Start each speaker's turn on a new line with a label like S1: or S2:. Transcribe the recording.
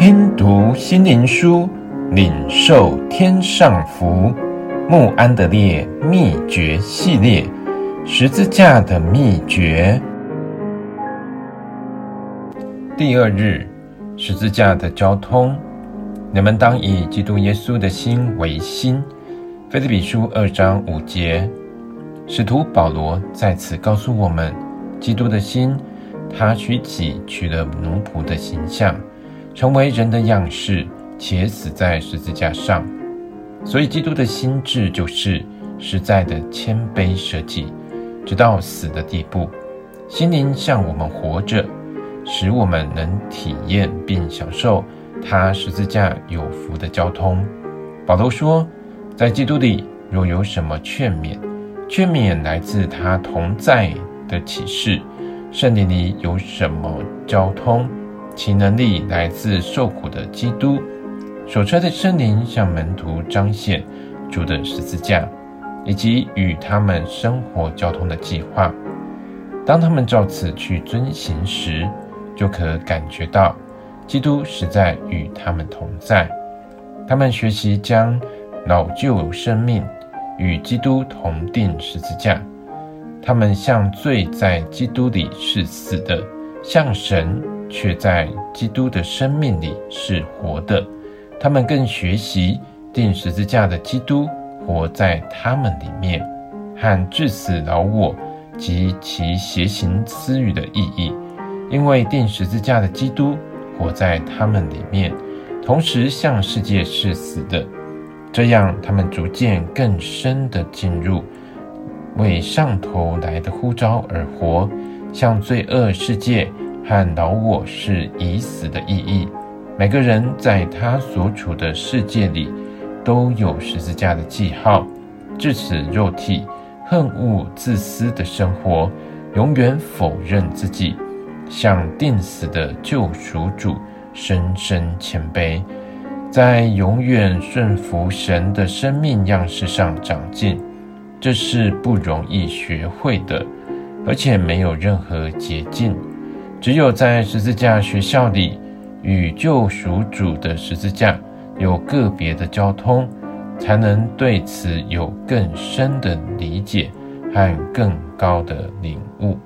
S1: 听读心灵书，领受天上福。慕安德烈秘诀系列：十字架的秘诀。第二日，十字架的交通。你们当以基督耶稣的心为心。腓立比书二章五节，使徒保罗在此告诉我们：基督的心，他取己，取了奴仆的形象。成为人的样式，且死在十字架上。所以，基督的心志就是实在的谦卑舍己，直到死的地步。心灵向我们活着，使我们能体验并享受他十字架有福的交通。保罗说，在基督里若有什么劝勉，劝勉来自他同在的启示；圣灵里有什么交通。其能力来自受苦的基督，所穿的圣灵向门徒彰显主的十字架，以及与他们生活交通的计划。当他们照此去遵行时，就可感觉到基督实在与他们同在。他们学习将老旧生命与基督同钉十字架。他们像罪在基督里是死的，像神。却在基督的生命里是活的，他们更学习钉十字架的基督活在他们里面，和致死老我及其邪行私欲的意义。因为钉十字架的基督活在他们里面，同时向世界是死的，这样他们逐渐更深地进入为上头来的呼召而活，向罪恶世界。和老我是已死的意义。每个人在他所处的世界里都有十字架的记号。至此，肉体恨恶自私的生活，永远否认自己，向定死的救赎主深深谦卑，在永远顺服神的生命样式上长进。这是不容易学会的，而且没有任何捷径。只有在十字架学校里，与救赎主的十字架有个别的交通，才能对此有更深的理解和更高的领悟。